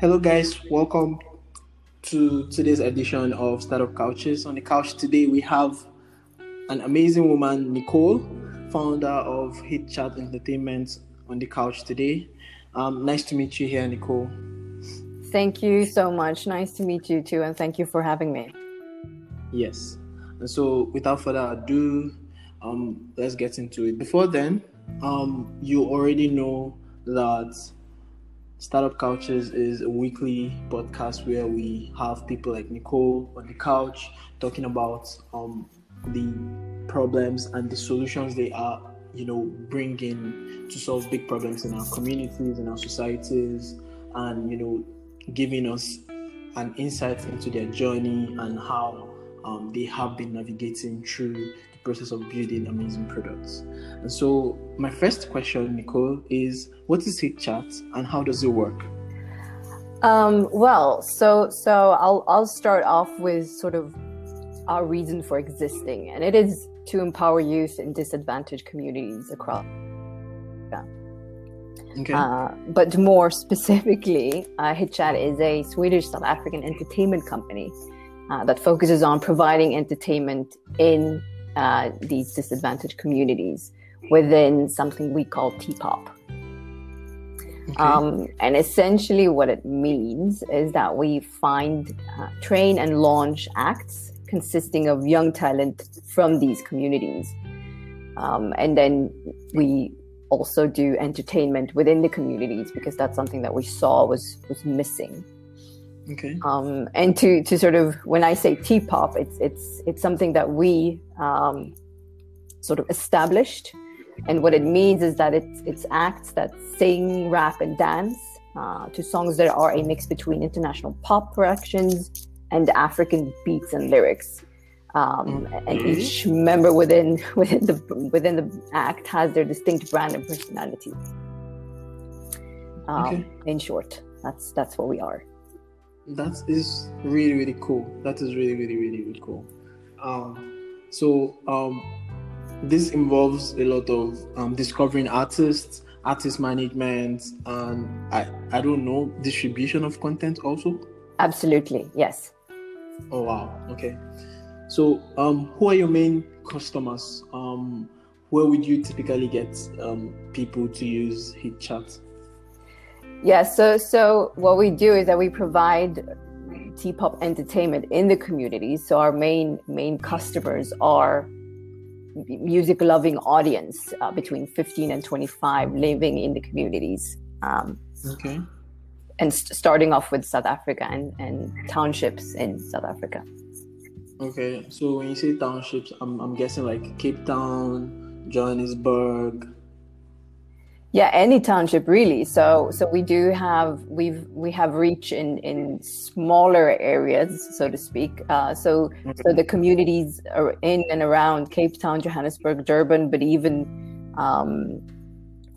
Hello, guys. Welcome to today's edition of Startup Couches. On the couch today, we have an amazing woman, Nicole, founder of HitChat Entertainment, on the couch today. Um, nice to meet you here, Nicole. Thank you so much. Nice to meet you too, and thank you for having me. Yes. And so, without further ado, um, let's get into it. Before then, um, you already know that Startup Couches is a weekly podcast where we have people like Nicole on the couch talking about um, the problems and the solutions they are, you know, bringing to solve big problems in our communities, in our societies, and you know, giving us an insight into their journey and how um, they have been navigating through process of building amazing products. And so, my first question, Nicole, is what is HitChat and how does it work? Um, well, so so I'll I'll start off with sort of our reason for existing, and it is to empower youth in disadvantaged communities across. Yeah. Okay. Uh, but more specifically, uh, HitChat is a Swedish South African entertainment company uh, that focuses on providing entertainment in uh, these disadvantaged communities within something we call T-pop. Okay. Um, and essentially, what it means is that we find, uh, train, and launch acts consisting of young talent from these communities. Um, and then we also do entertainment within the communities because that's something that we saw was was missing. Okay. Um, and to to sort of when I say T-pop, it's it's it's something that we um, sort of established, and what it means is that it's it's acts that sing, rap, and dance uh, to songs that are a mix between international pop productions and African beats and lyrics. Um, and each member within within the within the act has their distinct brand and personality. Um, Okay. In short, that's that's what we are. That is really really cool. That is really really really really cool. Um, so um, this involves a lot of um, discovering artists, artist management, and I I don't know distribution of content also. Absolutely, yes. Oh wow. Okay. So um, who are your main customers? Um, where would you typically get um, people to use HitChat? Yeah, so so what we do is that we provide T-pop entertainment in the communities. So our main main customers are music loving audience uh, between 15 and 25 living in the communities. Um, Okay. and st- starting off with South Africa and, and townships in South Africa. Okay, so when you say townships, I'm, I'm guessing like Cape Town, Johannesburg. Yeah, any township really. So so we do have we've we have reach in in smaller areas, so to speak. Uh, so so the communities are in and around Cape Town, Johannesburg, Durban, but even um,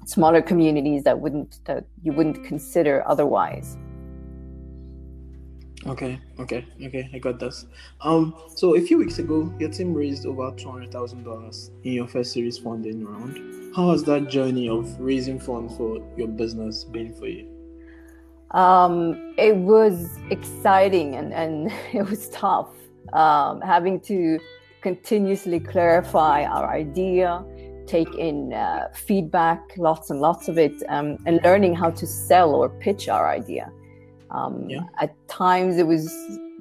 smaller communities that wouldn't that you wouldn't consider otherwise. Okay, okay, okay, I got this. Um, so a few weeks ago, your team raised over two hundred thousand dollars in your first series funding round. How has that journey of raising funds for your business been for you? Um, it was exciting and, and it was tough um, having to continuously clarify our idea, take in uh, feedback, lots and lots of it, um, and learning how to sell or pitch our idea. Um, Yeah. At times it was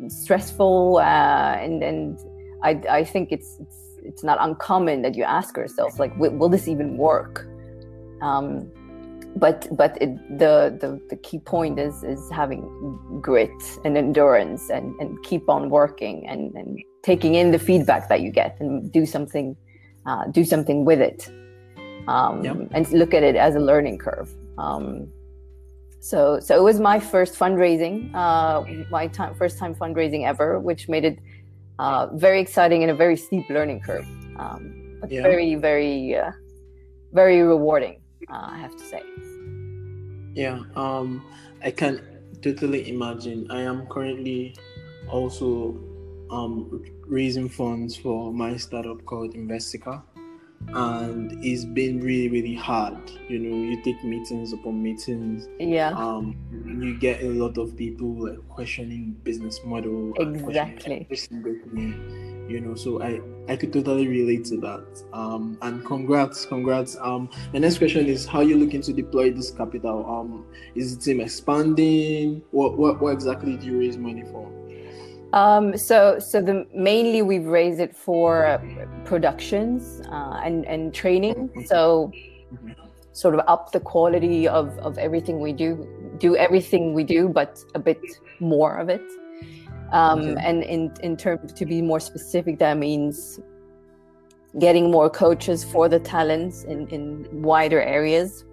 stressful, uh, and and I, I think it's, it's it's not uncommon that you ask yourself like, will, will this even work? Um, but but it, the, the the key point is is having grit and endurance and and keep on working and and taking in the feedback that you get and do something uh, do something with it um, Yep. and look at it as a learning curve um, so so it was my first fundraising uh, my time first time fundraising ever which made it uh, very exciting and a very steep learning curve um, but Yeah. very very uh, very rewarding uh, I have to say. Yeah, um, I can totally imagine. I am currently also um, raising funds for my startup called Investica, and it's been really really hard. You know you take meetings upon meetings. Yeah. Um you get a lot of people like questioning business model exactly. thing, you know so i i could totally relate to that. Um and congrats congrats. Um the next question is how you looking to deploy this capital? Um is the team expanding? What what, what exactly do you raise money for Um, so, so the mainly we've raised it for uh, productions uh, and and training. So, sort of up the quality of of everything we do. Do everything we do, but a bit more of it. Um, And in in terms to be more specific, that means getting more coaches for the talents in in wider areas,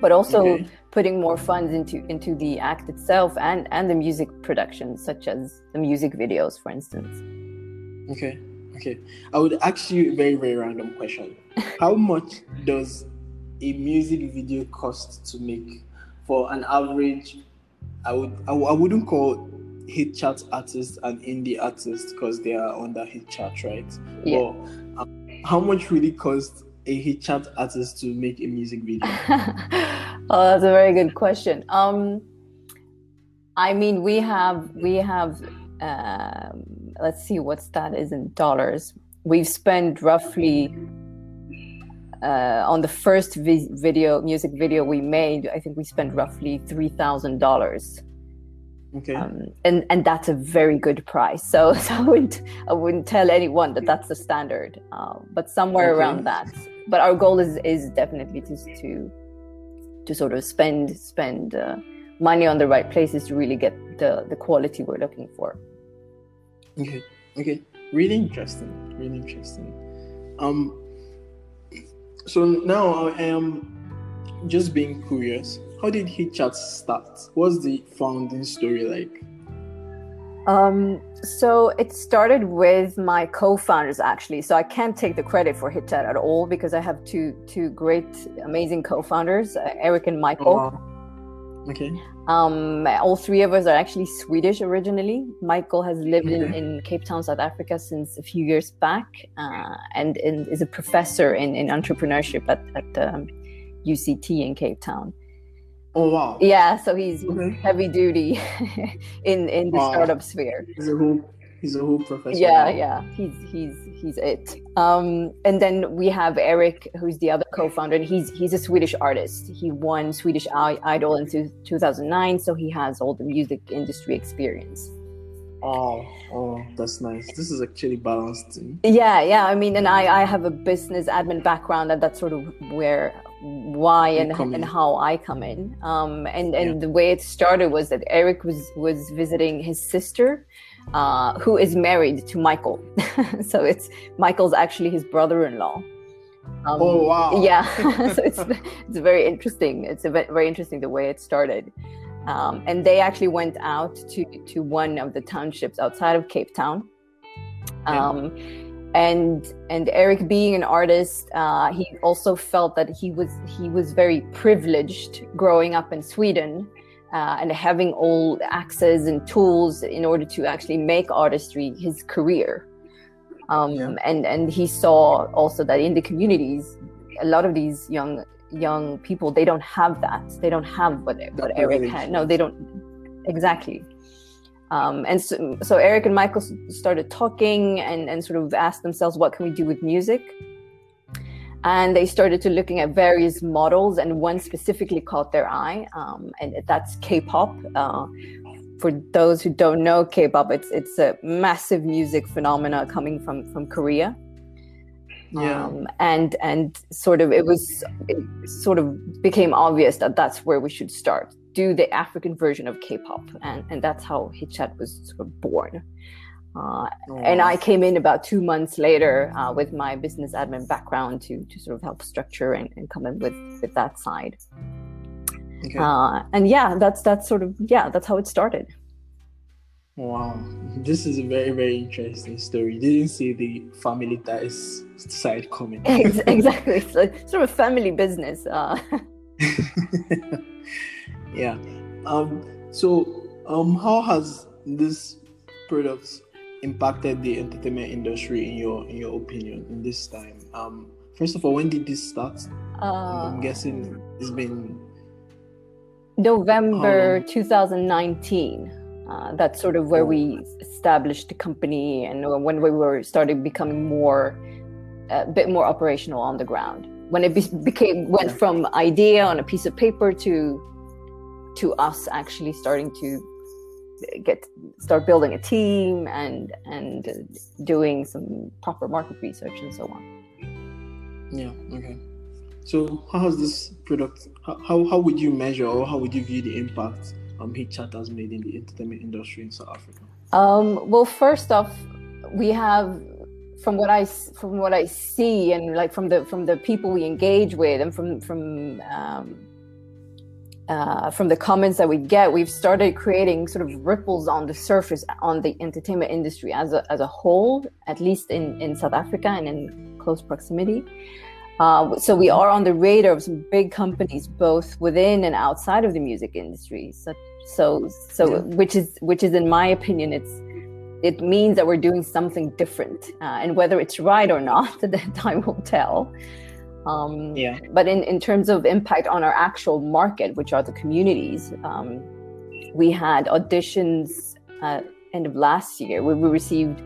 but also Okay. putting more funds into into the act itself and and the music production such as the music videos for instance Okay, okay. I would ask you a very, very random question. How much does a music video cost to make for an average? I would, I wouldn't call hit chart artists and indie artists because they are on the hit chart, right? Yeah. But um, how much really cost a chart artist to make a music video? oh that's a very good question um i mean we have we have um let's see what's that is in dollars we've spent roughly uh, on the first vi- video music video we made i think we spent roughly $3000 Okay. um, and and that's a very good price. So, so I wouldn't I wouldn't tell anyone that that's the standard, uh, but somewhere Okay. around that. But our goal is is definitely to to to sort of spend spend uh, money on the right places to really get the the quality we're looking for. Okay, okay, really interesting, really interesting. Um, so now I am just being curious. How did HitChat start? What's the founding story like? Um, so it started with my co-founders actually. So I can't take the credit for HitChat at all because I have two two great, amazing co-founders, uh, Eric and Michael. wow. Okay. Um, all three of us are actually Swedish originally. Michael has lived in, in Cape Town, South Africa since a few years back uh, and, and is a professor in, in entrepreneurship at, at um, UCT in Cape Town. Oh wow. Yeah, so he's Okay. heavy duty in, in the Wow. startup sphere. He's a whole. He's a whole professor. Yeah, now. yeah, he's he's he's it. Um, and then we have Eric, who's the other co-founder, and he's he's a Swedish artist. He won Swedish I- Idol in two- 2009, so he has all the music industry experience. Oh, oh, that's nice. This is actually balanced. Yeah, yeah. I mean, and I I have a business admin background, and that's sort of where why and and how I come in. Um, and and Yeah. the way it started was that Eric was was visiting his sister, uh, who is married to Michael. so it's Michael's actually his brother-in-law. Um, Oh wow. yeah so it's it's very interesting it's a very interesting the way it started um, and they actually went out to to one of the townships outside of cape town Yeah. And and eric being an artist uh, he also felt that he was he was very privileged growing up in sweden uh, and having all access and tools in order to actually make artistry his career. Um, Yeah. and and he saw also that in the communities a lot of these young young people they don't have that. They don't have what, what eric had. No they don't. Exactly um, and so, so eric and michael started talking and, and sort of asked themselves what can we do with music? And they started to looking at various models and one specifically caught their eye um, and that's k-pop. Uh, for those who don't know k-pop it's it's a massive music phenomena coming from from korea. Yeah. um, and and sort of it was it sort of became obvious that that's where we should start do the african version of k-pop and and that's how hitchat was sort of born. Uh, Oh, and i came in about two months later uh, with my business admin background to to sort of help structure and, and come in with with that side. Okay. uh, and yeah that's that's sort of yeah that's how it started. Wow, this is a very, very interesting story. Didn't see the family ties side coming. Ex- exactly. It's like sort of a family business uh, yeah. Um. So, um, how has this product impacted the entertainment industry in your in your opinion in this time? Um, first of all, when did this start? Uh, I'm guessing it's been November Um, 2019. Uh, that's sort of where we established the company and when we were started becoming more, a bit more operational on the ground. When it be- became went from idea on a piece of paper to to us actually starting to get start building a team and and doing some proper market research and so on. Yeah. Okay. So, how has this product? How, how would you measure or how would you view the impact um HitChat has made in the entertainment industry in South Africa? Um, well, first off, we have from what I from what I see and like from the from the people we engage with and from from um, uh, from the comments that we get, we've started creating sort of ripples on the surface on the entertainment industry as a, as a whole, at least in, in South Africa and in close proximity. Uh, so we are on the radar of some big companies, both within and outside of the music industry. So, so, so Yeah. which is which is, in my opinion, it's it means that we're doing something different, uh, and whether it's right or not, the time will tell. Um, Yeah. but in, in terms of impact on our actual market, which are the communities, um, we had auditions uh, end of last year where we received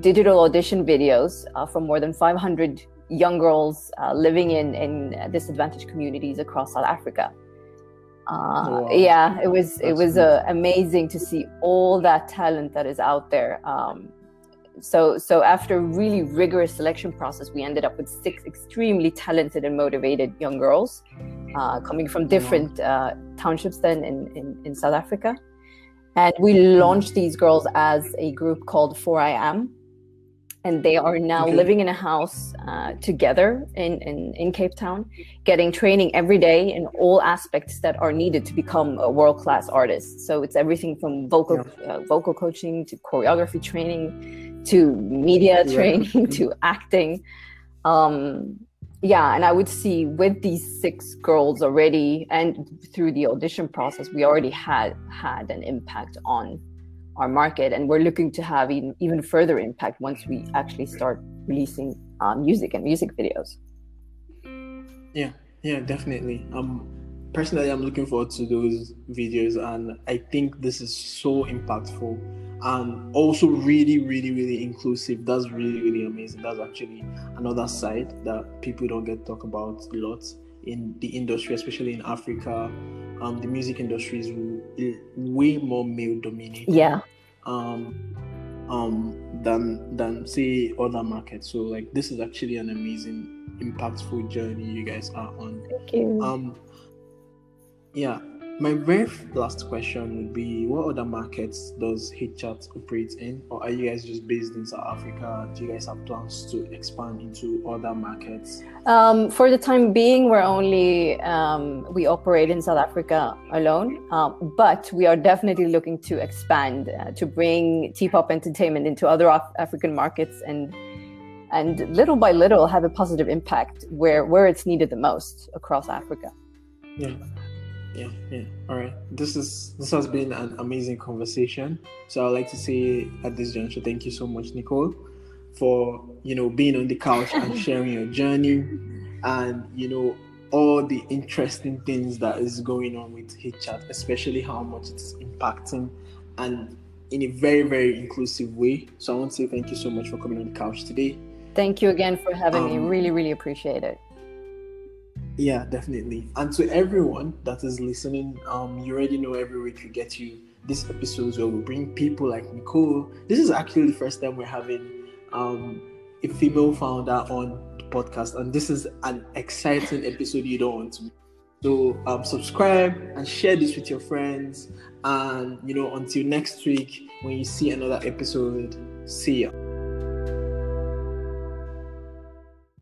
digital audition videos uh, from more than 500 young girls uh, living in, in disadvantaged communities across South Africa. Uh, Wow. Yeah, it was it was uh, amazing to see all that talent that is out there. Um, so so after a really rigorous selection process we ended up with six extremely talented and motivated young girls uh, coming from different uh, townships then in, in, in south africa. And we launched these girls as a group called 4im and they are now Okay. living in a house uh, together in, in, in cape town getting training every day in all aspects that are needed to become a world-class artist. So it's everything from vocal uh, vocal coaching to choreography training to media Yeah. training to acting um yeah and i would see with these six girls already and through the audition process we already had had an impact on our market and we're looking to have even, even further impact once we actually start releasing uh, music and music videos Yeah, yeah, definitely. Um, personally, I'm looking forward to those videos, and I think this is so impactful and also really, really, really inclusive. That's really, really amazing. That's actually another side that people don't get to talk about a lot in the industry, especially in Africa. Um, the music industry is way more male dominated yeah um um than than say other markets so like this is actually an amazing impactful journey you guys are on thank you um yeah. My very last question would be what other markets does HitChat operate in? Or are you guys just based in South Africa? Do you guys have plans to expand into other markets? Um, for the time being, we're only um, we operate in South Africa alone, um, but we are definitely looking to expand uh, to bring T-pop entertainment into other Af- African markets and and little by little have a positive impact where where it's needed the most across Africa. yeah yeah yeah. All right. This is this has been an amazing conversation. So i'd like to say at this juncture thank you so much nicole for you know being on the couch and sharing your journey and you know all the interesting things that is going on with HitChat, especially how much it's impacting and in a very very inclusive way. So i want to say thank you so much for coming on the couch today. Thank you again for having me. Um, Really, really appreciate it. Yeah, definitely. And to everyone that is listening, um, you already know every week we get you these episodes where we bring people like Nicole. This is actually the first time we're having um, a female founder on the podcast, and this is an exciting episode you don't want to. So um, subscribe and share this with your friends. And you know, until next week when you see another episode, see ya.